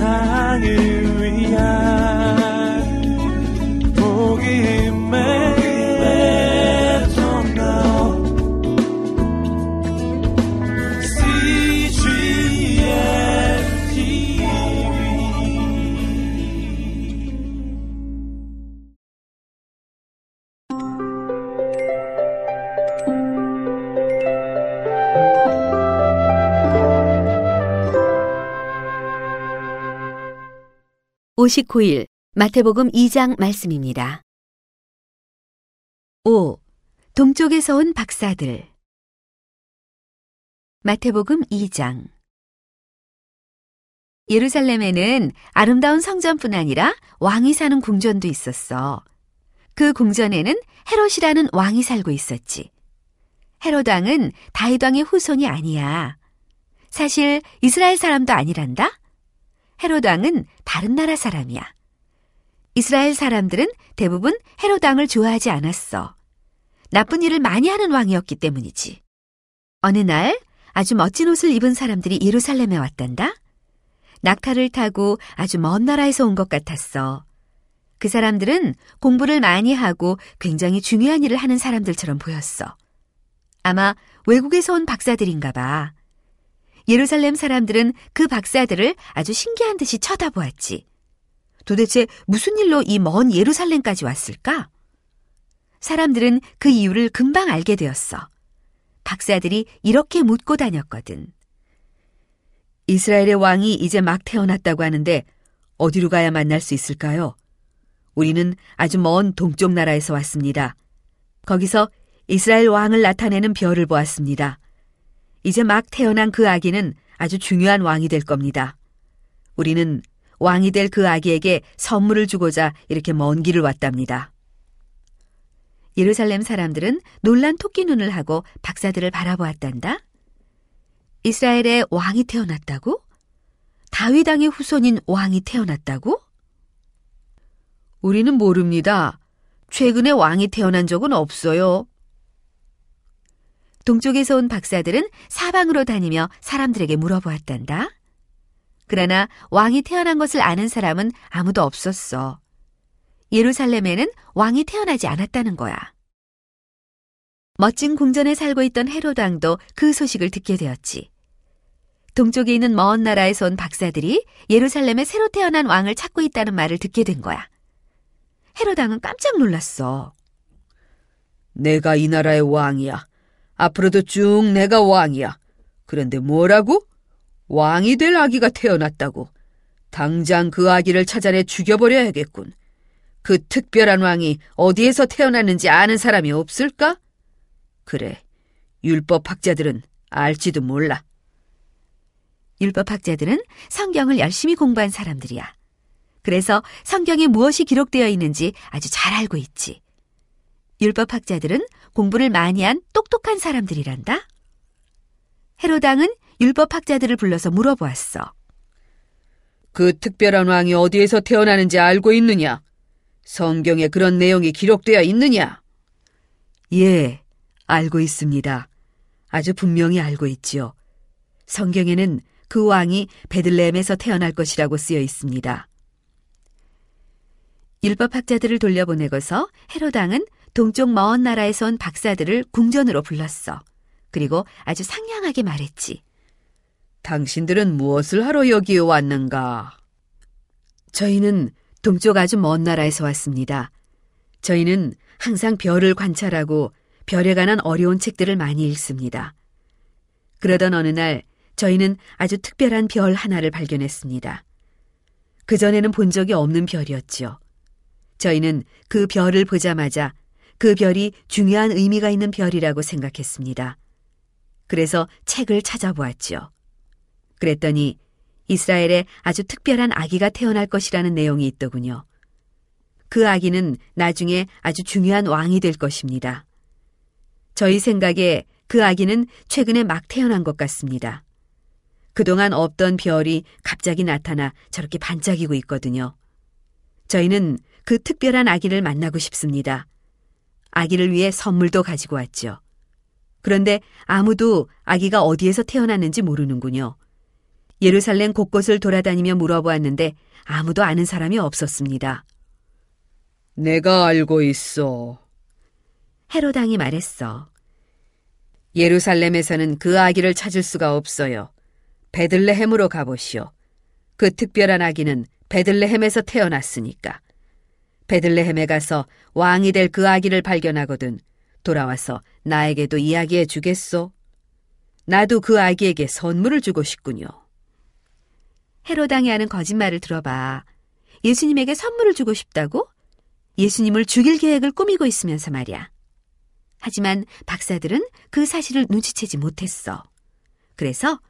세상을 59일 마태복음 2장 말씀입니다. 5. 동쪽에서 온 박사들 마태복음 2장 예루살렘에는 아름다운 성전뿐 아니라 왕이 사는 궁전도 있었어. 그 궁전에는 헤롯이라는 왕이 살고 있었지. 헤롯 왕은 다윗 왕의 후손이 아니야. 사실 이스라엘 사람도 아니란다. 헤롯 왕은 다른 나라 사람이야. 이스라엘 사람들은 대부분 헤롯 왕을 좋아하지 않았어. 나쁜 일을 많이 하는 왕이었기 때문이지. 어느 날 아주 멋진 옷을 입은 사람들이 예루살렘에 왔단다. 낙타를 타고 아주 먼 나라에서 온 것 같았어. 그 사람들은 공부를 많이 하고 굉장히 중요한 일을 하는 사람들처럼 보였어. 아마 외국에서 온 박사들인가 봐. 예루살렘 사람들은 그 박사들을 아주 신기한 듯이 쳐다보았지. 도대체 무슨 일로 이 먼 예루살렘까지 왔을까? 사람들은 그 이유를 금방 알게 되었어. 박사들이 이렇게 묻고 다녔거든. 이스라엘의 왕이 이제 막 태어났다고 하는데 어디로 가야 만날 수 있을까요? 우리는 아주 먼 동쪽 나라에서 왔습니다. 거기서 이스라엘 왕을 나타내는 별을 보았습니다. 이제 막 태어난 그 아기는 아주 중요한 왕이 될 겁니다. 우리는 왕이 될 그 아기에게 선물을 주고자 이렇게 먼 길을 왔답니다. 예루살렘 사람들은 놀란 토끼 눈을 하고 박사들을 바라보았단다. 이스라엘에 왕이 태어났다고? 다윗왕의 후손인 왕이 태어났다고? 우리는 모릅니다. 최근에 왕이 태어난 적은 없어요. 동쪽에서 온 박사들은 사방으로 다니며 사람들에게 물어보았단다. 그러나 왕이 태어난 것을 아는 사람은 아무도 없었어. 예루살렘에는 왕이 태어나지 않았다는 거야. 멋진 궁전에 살고 있던 헤롯 왕도 그 소식을 듣게 되었지. 동쪽에 있는 먼 나라에서 온 박사들이 예루살렘에 새로 태어난 왕을 찾고 있다는 말을 듣게 된 거야. 헤롯 왕은 깜짝 놀랐어. 내가 이 나라의 왕이야. 앞으로도 쭉 내가 왕이야. 그런데 뭐라고? 왕이 될 아기가 태어났다고. 당장 그 아기를 찾아내 죽여버려야겠군. 그 특별한 왕이 어디에서 태어났는지 아는 사람이 없을까? 그래, 율법학자들은 알지도 몰라. 율법학자들은 성경을 열심히 공부한 사람들이야. 그래서 성경에 무엇이 기록되어 있는지 아주 잘 알고 있지. 율법학자들은 공부를 많이 한 똑똑한 사람들이란다. 헤로당은 율법학자들을 불러서 물어보았어. 그 특별한 왕이 어디에서 태어나는지 알고 있느냐? 성경에 그런 내용이 기록되어 있느냐? 예, 알고 있습니다. 아주 분명히 알고 있지요. 성경에는 그 왕이 베들레헴에서 태어날 것이라고 쓰여 있습니다. 율법학자들을 돌려보내고서 헤로당은 동쪽 먼 나라에서 온 박사들을 궁전으로 불렀어. 그리고 아주 상냥하게 말했지. 당신들은 무엇을 하러 여기에 왔는가? 저희는 동쪽 아주 먼 나라에서 왔습니다. 저희는 항상 별을 관찰하고 별에 관한 어려운 책들을 많이 읽습니다. 그러던 어느 날 저희는 아주 특별한 별 하나를 발견했습니다. 그전에는 본 적이 없는 별이었지요. 저희는 그 별을 보자마자 그 별이 중요한 의미가 있는 별이라고 생각했습니다. 그래서 책을 찾아보았죠. 그랬더니 이스라엘에 아주 특별한 아기가 태어날 것이라는 내용이 있더군요. 그 아기는 나중에 아주 중요한 왕이 될 것입니다. 저희 생각에 그 아기는 최근에 막 태어난 것 같습니다. 그동안 없던 별이 갑자기 나타나 저렇게 반짝이고 있거든요. 저희는 그 특별한 아기를 만나고 싶습니다. 아기를 위해 선물도 가지고 왔죠. 그런데 아무도 아기가 어디에서 태어났는지 모르는군요. 예루살렘 곳곳을 돌아다니며 물어보았는데 아무도 아는 사람이 없었습니다. 내가 알고 있어. 헤로당이 말했어. 예루살렘에서는 그 아기를 찾을 수가 없어요. 베들레헴으로 가보시오. 그 특별한 아기는 베들레헴에서 태어났으니까. 베들레헴에 가서 왕이 될 그 아기를 발견하거든 돌아와서 나에게도 이야기해 주겠소. 나도 그 아기에게 선물을 주고 싶군요. 헤로당이 하는 거짓말을 들어봐. 예수님에게 선물을 주고 싶다고? 예수님을 죽일 계획을 꾸미고 있으면서 말이야. 하지만 박사들은 그 사실을 눈치채지 못했어. 그래서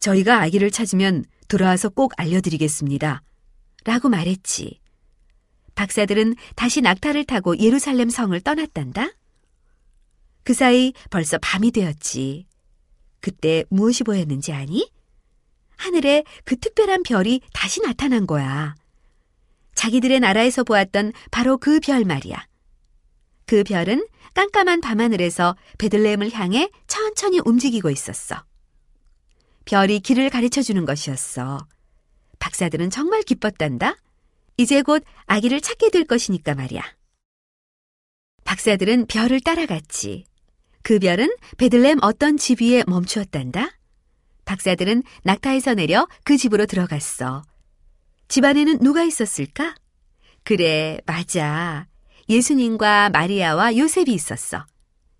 저희가 아기를 찾으면 돌아와서 꼭 알려드리겠습니다. 라고 말했지. 박사들은 다시 낙타를 타고 예루살렘 성을 떠났단다. 그 사이 벌써 밤이 되었지. 그때 무엇이 보였는지 아니? 하늘에 그 특별한 별이 다시 나타난 거야. 자기들의 나라에서 보았던 바로 그 별 말이야. 그 별은 깜깜한 밤하늘에서 베들레헴을 향해 천천히 움직이고 있었어. 별이 길을 가르쳐 주는 것이었어. 박사들은 정말 기뻤단다. 이제 곧 아기를 찾게 될 것이니까 말이야. 박사들은 별을 따라갔지. 그 별은 베들레헴 어떤 집 위에 멈추었단다. 박사들은 낙타에서 내려 그 집으로 들어갔어. 집 안에는 누가 있었을까? 그래, 맞아. 예수님과 마리아와 요셉이 있었어.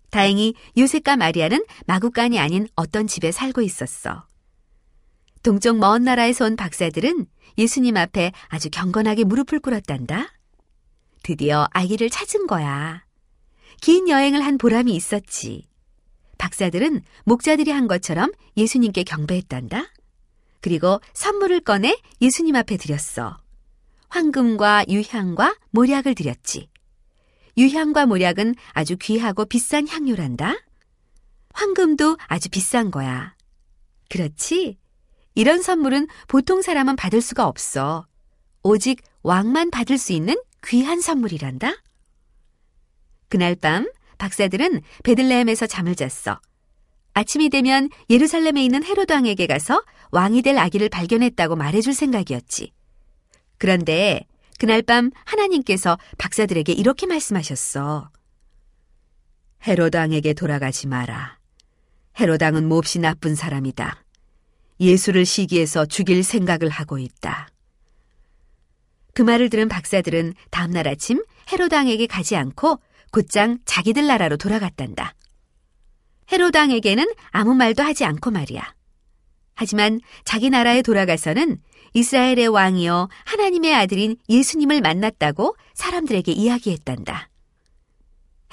다행히 요셉과 마리아는 마구간이 아닌 어떤 집에 살고 있었어. 동쪽 먼 나라에서 온 박사들은 예수님 앞에 아주 경건하게 무릎을 꿇었단다. 드디어 아기를 찾은 거야. 긴 여행을 한 보람이 있었지. 박사들은 목자들이 한 것처럼 예수님께 경배했단다. 그리고 선물을 꺼내 예수님 앞에 드렸어. 황금과 유향과 모략을 드렸지. 유향과 모략은 아주 귀하고 비싼 향료란다. 황금도 아주 비싼 거야. 그렇지? 이런 선물은 보통 사람은 받을 수가 없어. 오직 왕만 받을 수 있는 귀한 선물이란다. 그날 밤 박사들은 베들레헴에서 잠을 잤어. 아침이 되면 예루살렘에 있는 헤로드 왕에게 가서 왕이 될 아기를 발견했다고 말해줄 생각이었지. 그런데 그날 밤 하나님께서 박사들에게 이렇게 말씀하셨어. 헤로드 왕에게 돌아가지 마라. 헤로드 왕은 몹시 나쁜 사람이다. 예수를 시기해서 죽일 생각을 하고 있다. 그 말을 들은 박사들은 다음날 아침 헤로드 왕에게 가지 않고 곧장 자기들 나라로 돌아갔단다. 헤로당에게는 아무 말도 하지 않고 말이야. 하지만 자기 나라에 돌아가서는 이스라엘의 왕이여 하나님의 아들인 예수님을 만났다고 사람들에게 이야기했단다.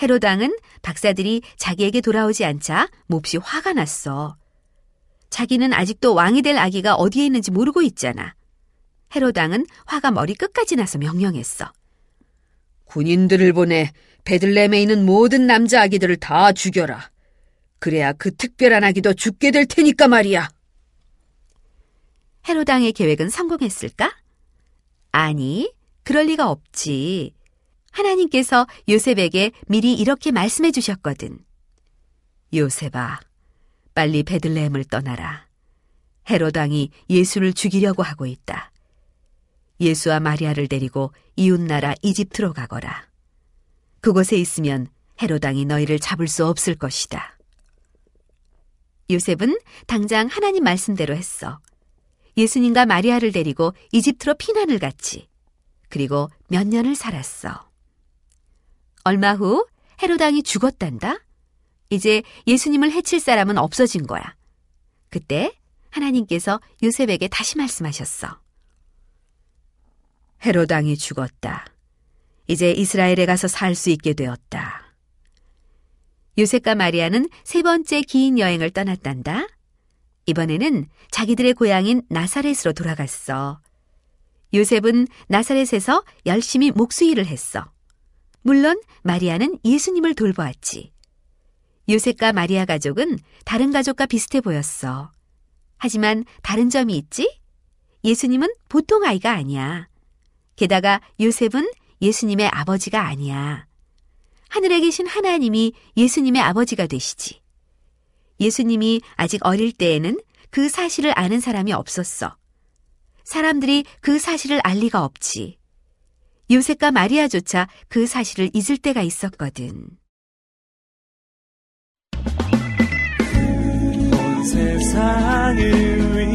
헤로당은 박사들이 자기에게 돌아오지 않자 몹시 화가 났어. 자기는 아직도 왕이 될 아기가 어디에 있는지 모르고 있잖아. 헤로당은 화가 머리 끝까지 나서 명령했어. 군인들을 보내 베들렘에 있는 모든 남자 아기들을 다 죽여라. 그래야 그 특별한 아기도 죽게 될 테니까 말이야. 헤로당의 계획은 성공했을까? 아니, 그럴 리가 없지. 하나님께서 요셉에게 미리 이렇게 말씀해 주셨거든. 요셉아, 빨리 베들레헴을 떠나라. 헤로당이 예수를 죽이려고 하고 있다. 예수와 마리아를 데리고 이웃나라 이집트로 가거라. 그곳에 있으면 헤로당이 너희를 잡을 수 없을 것이다. 요셉은 당장 하나님 말씀대로 했어. 예수님과 마리아를 데리고 이집트로 피난을 갔지. 그리고 몇 년을 살았어. 얼마 후 헤로당이 죽었단다. 이제 예수님을 해칠 사람은 없어진 거야. 그때 하나님께서 요셉에게 다시 말씀하셨어. 헤로당이 죽었다. 이제 이스라엘에 가서 살 수 있게 되었다. 요셉과 마리아는 세 번째 긴 여행을 떠났단다. 이번에는 자기들의 고향인 나사렛으로 돌아갔어. 요셉은 나사렛에서 열심히 목수일을 했어. 물론 마리아는 예수님을 돌보았지. 요셉과 마리아 가족은 다른 가족과 비슷해 보였어. 하지만 다른 점이 있지? 예수님은 보통 아이가 아니야. 게다가 요셉은 예수님의 아버지가 아니야. 하늘에 계신 하나님이 예수님의 아버지가 되시지. 예수님이 아직 어릴 때에는 그 사실을 아는 사람이 없었어. 사람들이 그 사실을 알 리가 없지. 요셉과 마리아조차 그 사실을 잊을 때가 있었거든. 세상을